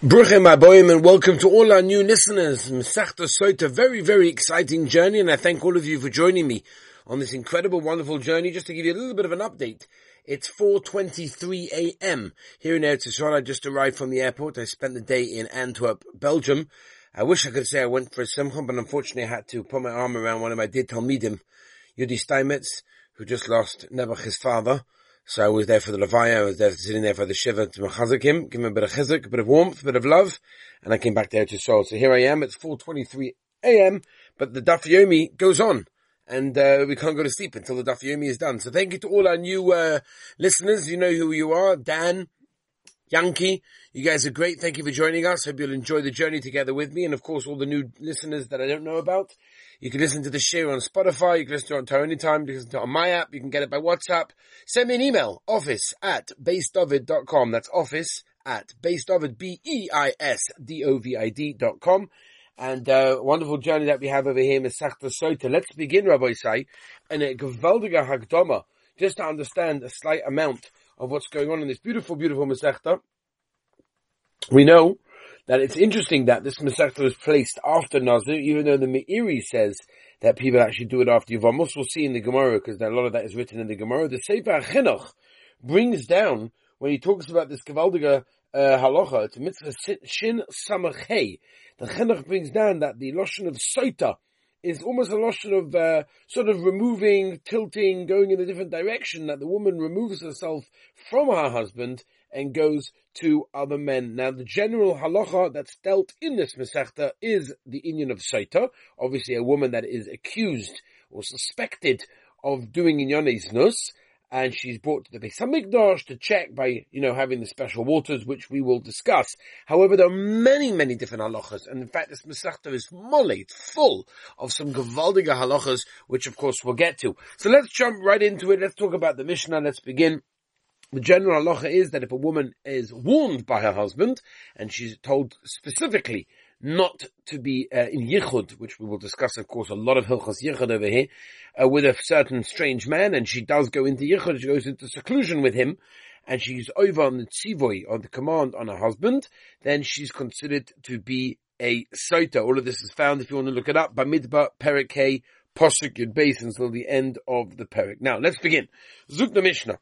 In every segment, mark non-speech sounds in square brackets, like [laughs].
Bruchem Aboyim and welcome to all our new listeners. Masechta Sota, very, very exciting journey and I thank all of you for joining me on this incredible, wonderful journey. Just to give you a little bit of an update, it's 4.23 a.m. here in Eretz Yisrael. I just arrived from the airport. I spent the day in Antwerp, Belgium. I wish I could say I went for a simcha, but unfortunately I had to put my arm around one of my dear Talmidim, Yudi Steinmetz, who just lost Nebuch, his father. So I was there for the Levaya, I was there sitting there for the Shiva to Mechazik him, give him a bit of chizuk, a bit of warmth, a bit of love, and I came back there to Seoul. So here I am, it's 4.23 a.m., but the Daf Yomi goes on, and uh, we can't go to sleep until the Daf Yomi is done. So thank you to all our new uh, listeners, you know who you are, Dan, Yankee, you guys are great. Thank you for joining us. Hope you'll enjoy the journey together with me. And of course, all the new listeners that I don't know about. You can listen to the show on Spotify. You can listen to it on Torah Anytime. You can listen to it on my app. You can get it by WhatsApp. Send me an email. Office at beisdovid.com. That's office at beisdovid, B-E-I-S-D-O-V-I-D dot com. And, uh, wonderful journey that we have over here Masechta Sota. Let's begin, Rabbi Say, and a gewaldiger Hagdoma, just to understand a slight amount of what's going on in this beautiful, beautiful Masechta. We know that it's interesting that this Masechta was placed after Nazir, even though the Meiri says that people actually do it after Yevamos. We'll see in the Gemara, because a lot of that is written in the Gemara. The Sefer Chinuch brings down, when he talks about this Gavaldiga uh, halacha, it's mitzvah shin samachei. The Chinuch brings down that the lotion of soita is almost a lotion of uh, sort of removing, tilting, going in a different direction, that the woman removes herself from her husband and goes to other men. Now, the general halacha that's dealt in this Masechta is the Inyan of Saita, obviously a woman that is accused or suspected of doing Inyan Nus, and she's brought to the Beis Hamikdash to check by, you know, having the special waters, which we will discuss. However, there are many, many different halachas, and in fact, this Masechta is molly, full of some gewaldige halachas, which of course we'll get to. So let's jump right into it. Let's talk about the Mishnah. Let's begin. The general halacha is that if a woman is warned by her husband, and she's told specifically not to be uh, in yichud, which we will discuss, of course, a lot of hilchas yichud over here, uh, with a certain strange man, and she does go into yichud, she goes into seclusion with him, and she's over on the tzivoy, on the command on her husband, then she's considered to be a soita. All of this is found, if you want to look it up, Bamidbar Perik Posuk Yud until the end of the Perik. Now, let's begin. Zuk the Mishnah.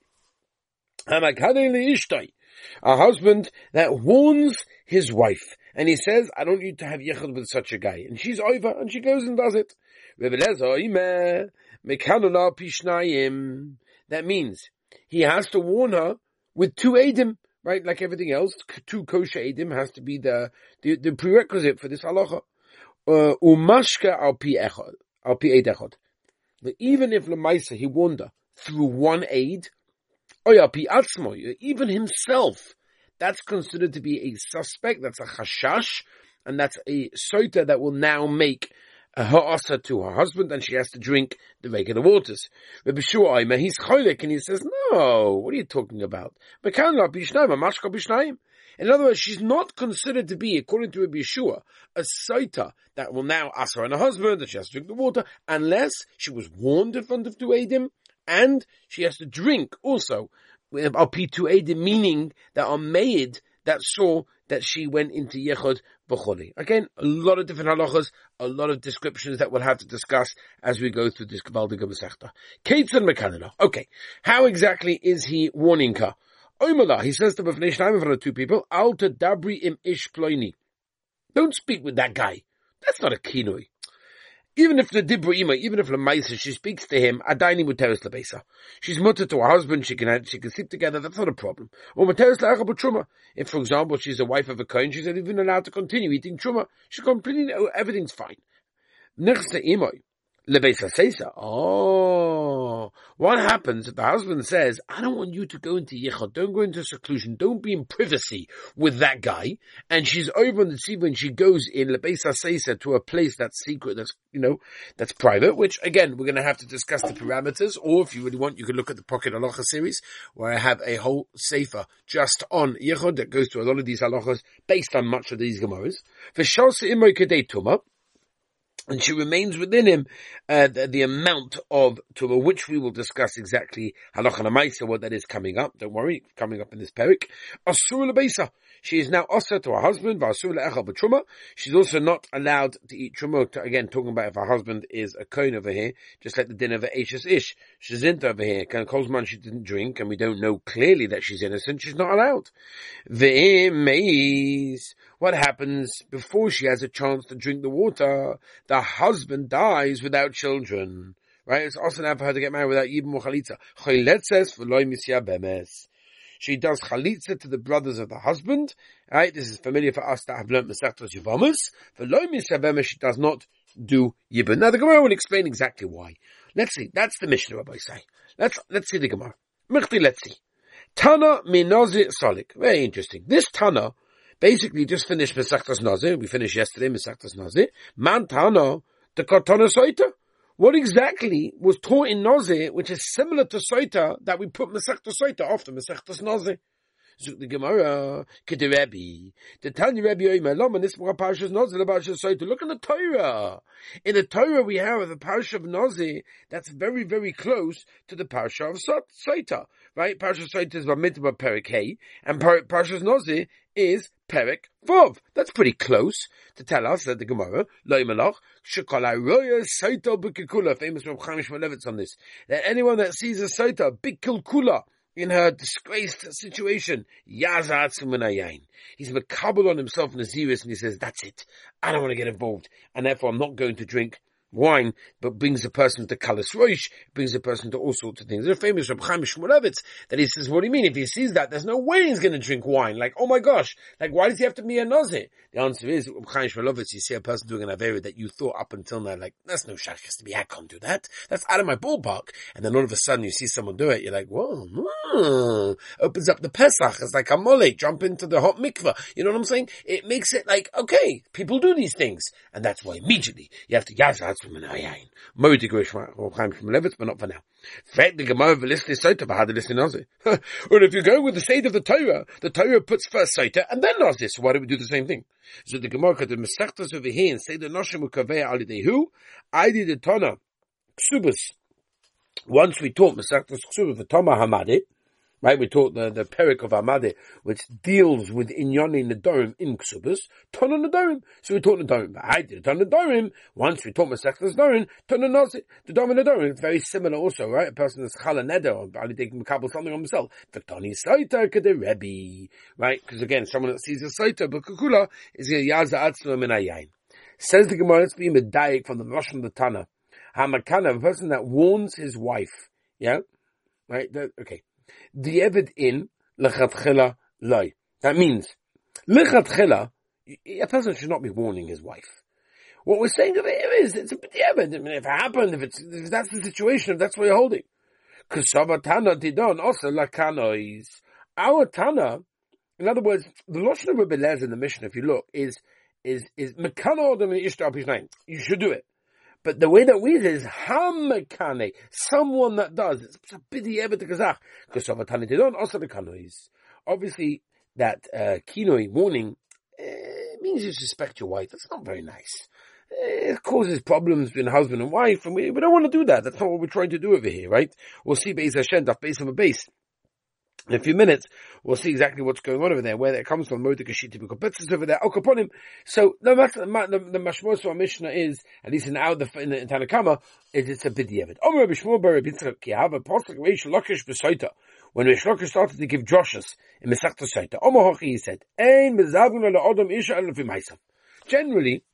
A husband that warns his wife. And he says, I don't need to have yichud with such a guy. And she's over, and she goes and does it. That means he has to warn her with two edim, right? Like everything else, two kosher edim has to be the, the, the prerequisite for this halacha. Uh, umashka al pi al. Even if Lamaisa, he warned her through one aid, Oh, even himself, that's considered to be a suspect, that's a chashash, and that's a soita that will now make her asa to her husband, and she has to drink the regular waters. Rabbi Shua he's cholik, and he says, no, what are you talking about? In other words, she's not considered to be, according to Rabbi Yeshua, a saita that will now ask her and her husband that she has to drink the water, unless she was warned in front of two Adim, and she has to drink also al Edim, meaning that are made that saw that she went into Yechud B'choli. Again, a lot of different halachas, a lot of descriptions that we'll have to discuss as we go through this Gavaldiga Masechta. Kates and Mekanina. Okay. How exactly is he warning her? Oimala, he says to B'fnei Shnaim front of two people, Alta Dabri im Ish Ploini. Don't speak with that guy. That's not a kinoi even if the dibra ima, even if lemaisa, she speaks to him, adaini muteris lebesa. She's mutter to her husband, she can she can sleep together, that's not a problem. Or muteris truma. If, for example, she's a wife of a kohen, she's not even allowed to continue eating truma. She's completely, everything's fine. Nechse imoi. Lebesa Seisa. Oh, what happens if the husband says, I don't want you to go into yichud, don't go into seclusion, don't be in privacy with that guy, and she's over on the sea when she goes in Lebesa Seisa to a place that's secret, that's, you know, that's private, which again, we're going to have to discuss the parameters, or if you really want, you can look at the Pocket Halacha series, where I have a whole sefer just on yichud that goes to a lot of these halachas based on much of these Gemaras. For Shalsa Imoy Kedei Tumah, and she remains within him uh, the, the, amount of tuma, which we will discuss exactly halacha maisa, what that is coming up. Don't worry, coming up in this perik. Asur lebeisa. She is now asa to her husband. V'asur le'echal b'truma. She's also not allowed to eat truma. Again, talking about if her husband is a kohen over here, just like the din of Ashes ish. She's into over here. Kan kolzman she didn't drink, and we don't know clearly that she's innocent. She's not allowed. Ve'emeis. What happens before she has a chance to drink the water? The husband dies without children. Right? It's also now for her to get married without even chalitza. She does chalitza to the brothers of the husband. Right? This is familiar for us that have learned Masechtos Yevamus. For loy misya she does not do yibun. Now the Gemara will explain exactly why. Let's see. That's the Mishnah Rabbi say. Let's, let's see the Gemara. Michti, let's see. Tana minozi solik. Very interesting. This Tana basically just finished Mesachtas Nazir. We finished yesterday Mesachtas Nazir. Mantano, the Katana Soita. What exactly was taught in Nazir, which is similar to Soita, that we put Mesachtas Soita after Mesachtas Nazir? The Gemara, Kete Rebbe. The Tanya Rebbe Oimer, Lama Nismar Parshas Nazir, the Parshas Soita. Look in the Torah. In the Torah we have the Parsha of Nazir that's very, very close to the Parsha of Soita. Right? Parsha Soita is Bamidbar Perik Hey, and Parshas Nazir is Perik Vov. That's pretty close to tell us that the Gemara, Loi Malach, Shekala Roya Soita Bukikula, famous from Chaim Shmulevitz on this, that anyone that sees a Soita, big Kilkula, in her disgraced situation. He's makabel on himself Naziris and he says, that's it. I don't want to get involved. And therefore I'm not going to drink wine, but brings a person to Kalas Roish, brings a person to all sorts of things. There's a famous Reb Chaim Shmulevitz that he says, what do you mean? If he sees that, there's no way he's going to drink wine. Like, oh my gosh, like why does he have to be a Nazir? The answer is, Reb Chaim Shmulevitz, you see a person doing an Avera that you thought up until now, like, that's no shachas to me, I can't do that. That's out of my ballpark. And then all of a sudden you see someone do it, you're like, whoa, hmm. opens up the Pesach. It's like a mole, jump into the hot mikvah. You know what I'm saying? It makes it like, okay, people do these things. And that's why immediately you have to yazat from an ayin. Mo digrish Chaim Shmulevitz, but not for now. Fact the Gemara v'lisni soita v'had lisni nazi. Well, if you go with the state of the Torah, the Torah puts first soita and then nazi. So why do we do the same thing? So the Gemara could Masechtas over here and say the Noshim ukavei alidehu, Aidi the Tana, Ksubas. Once we taught Masechtas Ksubas v'Toma Hamadi, Right, we taught the, the Perik of Amade, which deals with Inyoni Nadorim in Ksubas, Ton Nadorim. So we taught Nadorim. I did Ton Nadorim. Once we taught Masech Nadorim, Ton Nadorim, the Dom Nadorim. It's very similar also, right? A person that's Chala Neder, or Ali taking Makabal something on himself. The Tani Saita Kede Rebbe. Right? Because again, someone that sees a Saita, but Kukula is a Yaza Atzma Min Says the Gemara, let's be Medayik from the Russian the Tana. Hamakana, a person that warns his wife. Yeah? Right? Okay di'evid in lechatchila loy. That means lechatchila, a person should not be warning his wife. What we're saying over here is it's a di'evid. I mean, if it happened, if it's if that's the situation, if that's what you're holding. Kusava tana didon also lakanois. Our tana, in other words, the lashon of Rebbe in the mission, if you look, is is is You should do it. But the way that we is hamakane, someone that does. It's a bidi evet kazach. Because of a tanitidon also the kanois. Obviously, that uh, kinoi warning uh, means you suspect your wife. That's not very nice. Uh, it causes problems between husband and wife, and we, we don't want to do that. That's not what we're trying to do over here, right? We'll see Beis Hashem, base of a base. In a few minutes, we'll see exactly what's going on over there, where that comes from. Mordekashiti Bukopetsis over there, Okoponim. So no matter, the the, the mashmos our Mishnah is, at least in the in the in Tanakama, is it's a bidyevet. Omer Bishmur Bar Yitzchak Kihav a pasuk Reish Lakish. When Reish Lakish started to give Joshus in Mesachta Soita, Omer Hochi he said, Ein mezavun ala Adam Isha Alafim Generally,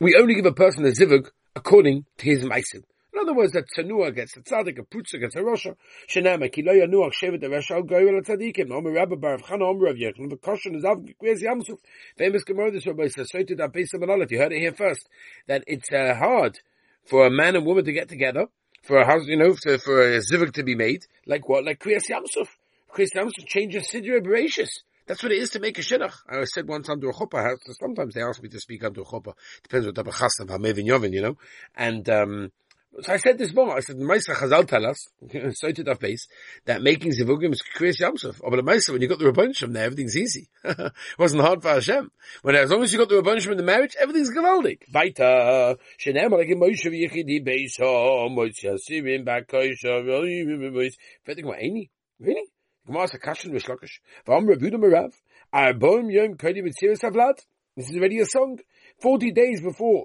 we only give a person a zivug according to his maisim. In other words, that Tsanua gets a Tzadik, a Putza gets a Rosha. Shenema, ki lo yanuach shevet the Resha, al goyim al Tzadikim. Omer Rabba Bar Chana Omer Rav Yechon, the Koshan is av Kwez Yamsuf. Famous Gemara, this Rabbi says, so to that base of You heard it here first. That it's uh, hard for a man and woman to get together, for a house, you know, for, for a zivik to be made. Like what? Like Kriyas Yamsuf. Kriyas Yamsuf changes Sidra Bereshis. That's what it is to make a shidduch. I said once under a chuppah, sometimes they ask me to speak under a chuppah. Depends what type of hamevin yovin, you know. And, um, So I said this morning, I said, the Maisa Chazal tell us, [laughs] to the base, that making Zivugim is Kriyas Yamsuf. Oh, but the when you got the Rabbanishim there, everything's easy. [laughs] it wasn't hard for Hashem. When as long as you got the Rabbanishim in the marriage, everything's gewaldig. Weiter. Shenem, in Moshe v'yichidi beiso, Moshe Asirim, Fertig mal Eini. Really? Gemara is a kashin v'shlokish. V'am Rabuda Marav. Arbom Yom Kodi B'tziris Avlad. This is already a song. Forty days before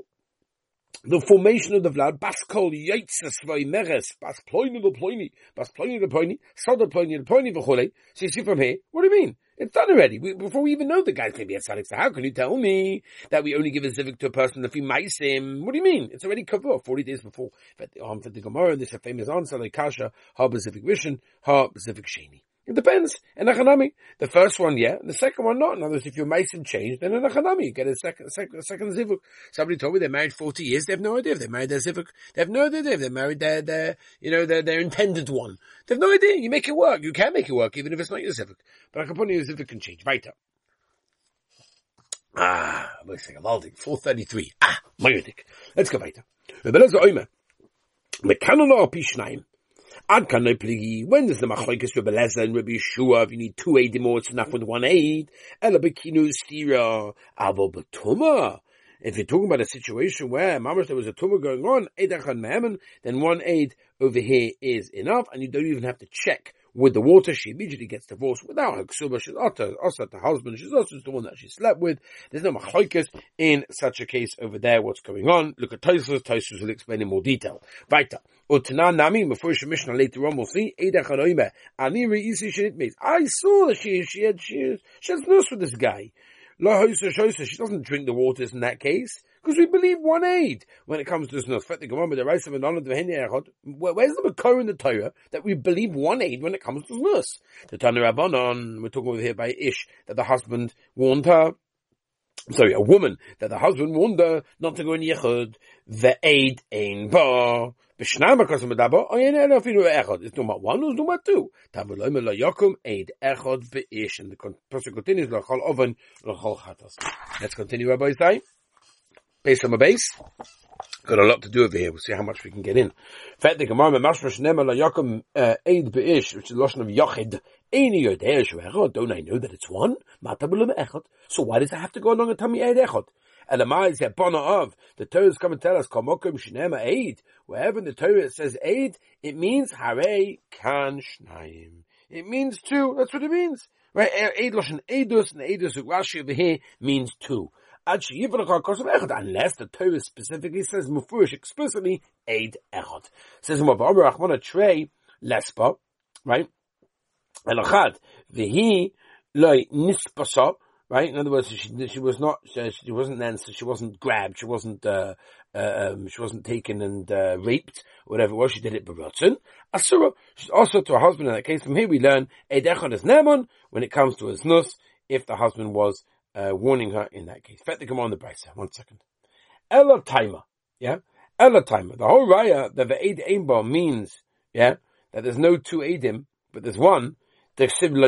the formation of the Vlad, Baskol Yitzes Meres, Bas Ploini the Ploini, Bas Ploini the Ploini, Soda Ploini the Ploini V'chole. So you see from here, what do you mean? It's done already. We, before we even know the guy's going to be a tzaddik, so how can you tell me that we only give a civic to a person if we mice him? What do you mean? It's already covered 40 days before. But um, for the Gemara, this is a famous answer, like Kasha, Ha Pacific Vision, Ha Pacific Sheni. It depends. In Achanami. The first one, yeah. The second one, not. In other words, if your Mason changed, then in Achanami, you get a second, second, second Zivuk. Somebody told me they're married 40 years. They have no idea if they married their Zivuk. They have no idea if they married their, their, you know, their, their intended one. They have no idea. You make it work. You can make it work, even if it's not your Zivuk. But I can put your Zivuk can change. Weiter. Ah, wait a second. 433. Ah, Moyodik. Let's go weiter. Ad kan pligi. When does the machlokes Rebbe Lezer and Rebbe Yeshua, if you need two aid more, it's enough with one aid. Ela bekinu stira. Avo betuma. If you're talking about a situation where mamash there was a tumor going on, then one aid over here is enough, and you don't even have to check with the water, she immediately gets divorced without her ksuba. She's also, also the husband. She's also the one that she slept with. There's no machlokes in such a case over there. What's going on? Look at Tosfos. Tosfos will explain in more detail. Weiter. Utana nami before she Mishnah later on we'll see. Eidach hanoime. Ani reisi shenit I saw that she she had she, she has nurse with this guy. She doesn't drink the waters in that case. Because we believe one aid when it comes to Snusfet, the Gemara, the Reisim, and of the Echad. Where's the Makor in the Torah that we believe one aid when it comes to this? The Tana Rabbanon, we're talking over here by Ish, that the husband warned her, sorry, a woman, that the husband warned her not to go in Yechud, the aid ain ba B'shnayim akasim medabo, oh, oyen ela. It's number one, it's number two. Tamu loim ela eid. And the person continues, l'chol oven, l'chol. Let's continue, Rabbi Zay based on my base. Got a lot to do over here. We'll see how much we can get in. Fact, the Gemara, Mashmash Nema La Yakum uh, Eid Be'ish, which is lotion of Yochid. Eini Yodeh. Don't I know that it's one? Matabulum Echot. So why does it have to go along and tell me Eid Echot? And the Ma'is Yabana of, the Torah is coming to tell us, Kamokum Shnema Eid. Wherever in the Torah says Eid, it means Hare Kan Shnayim. It means two. That's what it means. Right? Eid Loshan Eidus and Eidus Rashi over here means two unless the Torah specifically says mufurish explicitly aid echad. Says Mavavar Achmana Trey Lespa, right? And achad v'hi loy nispasa, right? In other words, she, she was not, she, she wasn't then, so she wasn't grabbed, she wasn't, uh, uh, um, she wasn't taken and, uh, raped, whatever it was, she did it berotzen. Asura, she's also to her husband in that case. From here we learn, Eid Echad is Neman, when it comes to his nus, if the husband was uh, warning her in that case. Fet the on the Brisa. One second. Ella. Yeah? Ella. The whole raya that the Eid Aimba means, yeah, that there's no two Eidim, but there's one. Without that,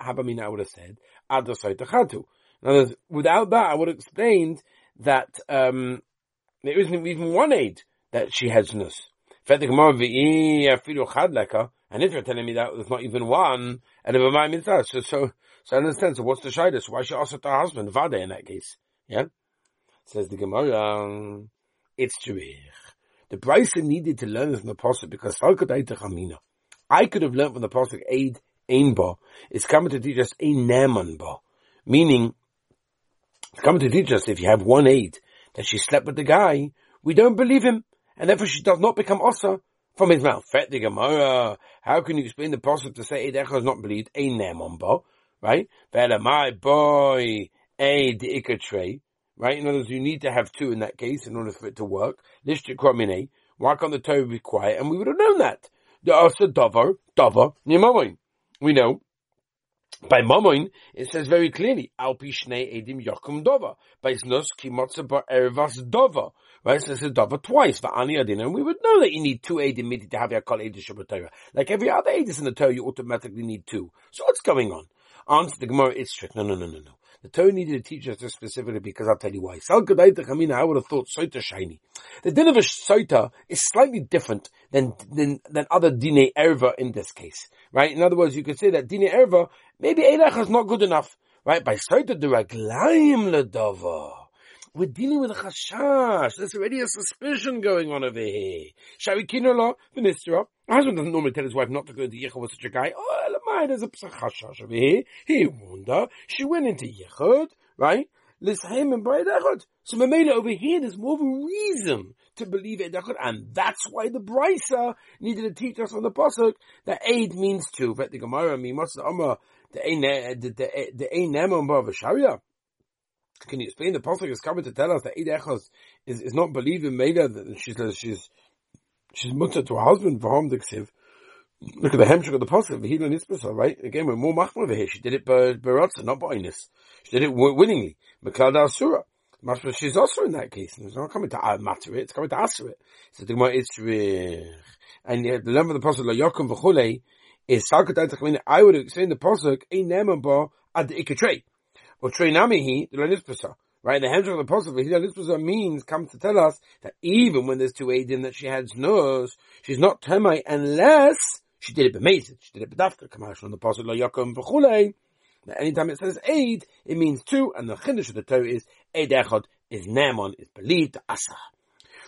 Habamina would have said, words, without that, I would have explained that, um, there isn't even one aid that she has nus. And if you're telling me that there's not even one, and if mitzvah, so, so, so in a sense, what's the shidus? Why should also the husband, Vade in that case? Yeah? Says the Gemara, um, it's true. The Bryson needed to learn from the Apostle because I could have learned from the Apostle Aid Einba. It's coming to teach us a Nemanba. Meaning, it's coming to teach us if you have one aid that she slept with the guy, we don't believe him, and therefore she does not become Osa from his mouth. Fet the Gemara. How can you explain the Apostle to say Eid Echad is not believed? A Nemanba right? my boy, a the ikatre, right? In other words, you need to have two in that case in order for it to work. Lishtik kromine, why can't the Torah be quiet? And we would have known that. The asa davar, davar, nimamoin. We know. By Mamoin, it says very clearly, Al Pishnei Edim Yakum Dova. By Znus Kimotza Bar Ervas Dova. Right? So it says Dova twice, for Ani Adin, and we would know that you need two Edim to have your Kol Edish Torah. Like every other Edis in the Torah, you automatically need two. So what's going on? Answer the Gemara, it's strict. No, no, no, no, no. The Torah needed to teach us this specifically because I'll tell you why. I would have thought Soita shiny. The din of a Soita is slightly different than, than, than other Dine Erva in this case, right? In other words, you could say that Dine Erva, maybe Eilach is not good enough, right? By Soita the Raglaim. We're dealing with a chashash. There's already a suspicion going on over here. Shari Kinala, Ministra. My husband doesn't normally tell his wife not to go into Yichud with such a guy. Oh, Lamai, there's a chashash. He warned her. She went into Yichud, right? Lishaim and Brayed Echad. So Mamela over here, there's more of a reason to believe it and that's why the Brisa needed to teach us on the Pasuk that aid means two. But the Gemara, me must the the Ein the the Ein Sharia. Can you explain the pasuk is coming to tell us that Eid is, is not believing Meda that she's she's she's mutter to her husband for home dixiv. Look at the hemshuk of the pasuk, the Hila Nispasa, right? Again, we're more machmer over here. She did it by Beratza, not by Innis. She did it willingly. Meklad Asura. Mashma, she's also in that case. It's not coming to uh, matter it, it's coming to answer it. So the Gemara, it's And yet, the number of the pasuk, La Yokum V'chulei, is Salkat I would explain the pasuk, Ein Neman Ba Ad Ikatrei. Or Treinamihi, the Lanispasa. Right? The Hemshach of the Apostle, the Lanispasa means, comes to tell us that even when there's two Adim that she has nose, she's not Temai unless she did it b'mezid. She did it b'dafka. Kamash on the Apostle, la yakum v'chulei. Now, anytime it says aid, it means two, and the chiddush of the Torah is aid echad is nemon, is believed asa.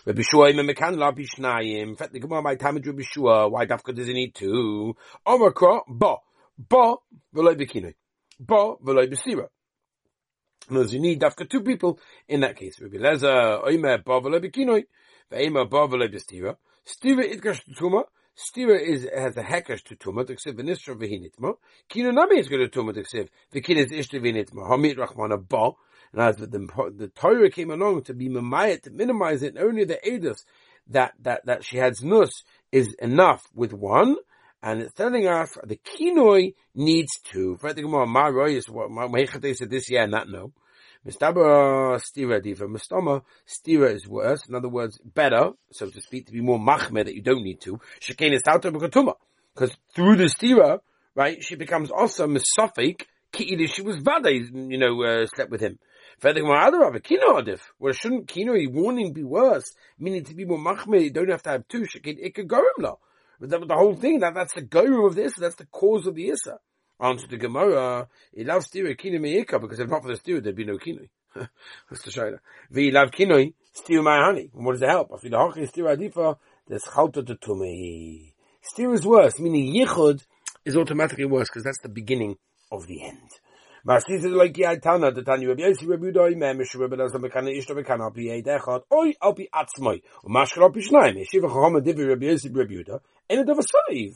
Rabbi Shua im mekan la bishnayim. Fet the Gemara by Tamid Rabbi Shua. Why dafka does it need two? Omakra ba ba v'loy b'kinoi ba v'loy b'sira. Because you need dafka two people in that case. Rabbi Leza, Oime, Bavale Bekinoi, Ve'ema, Bavale Bestira. Stira Itkash Tuma. Stira is, has a hekash to Tuma, Tiksiv Venistra Vehinitma. Kino Nami is going to Tuma, Tiksiv. Vekin is Ishta Vehinitma. Hamid Rachmana Ba. And as the, the Torah came along to be mamayat, to minimize it, only the Edus that, that, that she has nus is enough with one, and it's telling us the kinoi needs two. For the Gemara, my roy is what my said this year that no. Mistaba stira diva. Mistama stira is worse. In other words, better, so to speak, to be more machmer that you don't need to. Shekin is tauta. Because through the stira, right, she becomes also misophic. Ki'idish, she was vada, you know, uh, slept with him. Well, shouldn't kino a warning be worse? Meaning to be more machmer, you don't have to have two. Shekin, it could go him la. But the, the, whole thing, that, that's the goyim of this, that's the cause of the Issa. Answer the Gemara, he loves stira kino me'ika, because if not for the stira, there'd be no kino. [laughs] That's the shayla. Vi love kinoi, steer my honey. And what does it help? After the hochi steer adifa, there's chalta to tumei. Steer is worse, meaning yichud is automatically worse, because that's the beginning of the end. Masis is like Yai Tana, the Tanya Rabbi Yossi Rabbi Udoi, Memish Rabbi Lazar Mekana Ishto Mekana Alpi Yei Dechot, Oi Alpi Atzmoi, Umashkar Alpi Shnayim, Yeshiva Chachama Divi Rabbi Yossi Rabbi Uda, and a Devasaiv.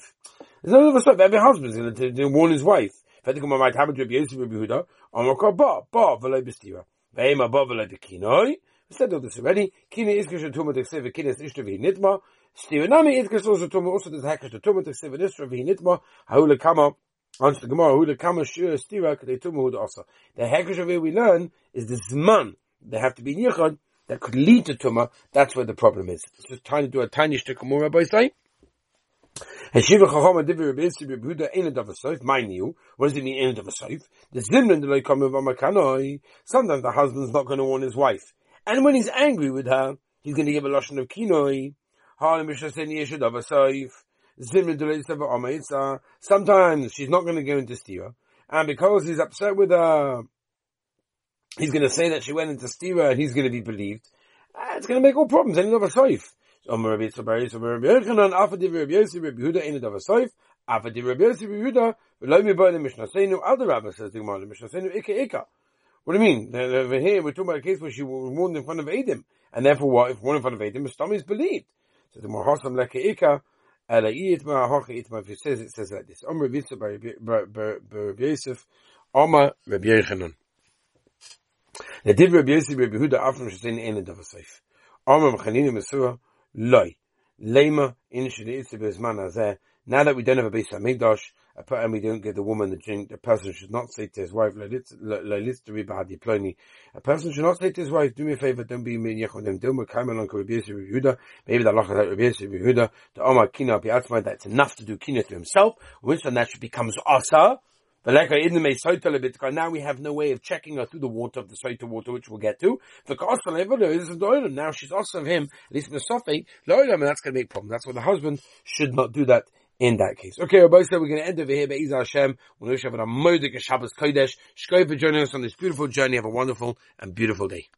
There's no Devasaiv, every husband's going to, warn his wife. Fedikum might have Rabbi Yossi Rabbi Uda, Amakar Ba, Ba, V'lei Bestira. Ve'ema Ba V'lei Bekinoi, we said all this already, Kina Iskish Tuma Teksiv, Kina Ishto V'hinitma, Stivanami Iskish also Tuma, also there's Hekish Tuma Teksiv, Ishto V'hinitma, Haula Kama, Answer the Gemara, who the kama shir stira kadetumu also. The hekesh of we learn is the zman. They have to be yichad that could lead to tuma. That's where the problem is. It's just trying to do a tiny shtick more Rabbi say. Heshiva chachama divi Rabbi Yissi Rabbi Huda ain't of a soif. Mind you, what does it mean ain't of a soif? The zimnan delay come of amakanoi. Sometimes the husband's not going to warn his wife, and when he's angry with her, he's going to give a lashon of kinoi. Halim mishaseni yeshud of a soif. Sometimes she's not going to go into stira, and because he's upset with her, he's going to say that she went into stira, and he's going to be believed. Ah, it's going to make all problems. Any of a soif. What do you mean? Over here, we're talking about a case where she was warned in front of Adam, and therefore what? If one in front of Adam, is believed. So the It says it says like this. Omer Ravitza by Yosef. Omer Rabbi Yechanan. Now did Rabbi Yosef Rabbi Huda Afram Shasin Ein Davar Seif. Omer Mechanini Mesura Loi. Lema in Shadi Azeh. Now that we don't have a base Hamikdash, and we don't give the woman the drink, the person should not say to his wife, a person should not say to his wife, do me a favor, don't be me yechodim, do me kaimel on maybe the lacha that Rabbi the Omar Kina Biatzma, that's enough to do Kina to himself, which then that becomes Asa, Now we have no way of checking her through the water of the Soita water, which we'll get to. Now she's also of him, at least Mesofe, and that's going to make problems. That's why the husband should not do that in that case. Okay, Rabbi said we're going to end over here. Be'ez Hashem. We'll have a Moedik Shabbos Kodesh. Shkoy for joining us on this beautiful journey. Have a wonderful and beautiful day.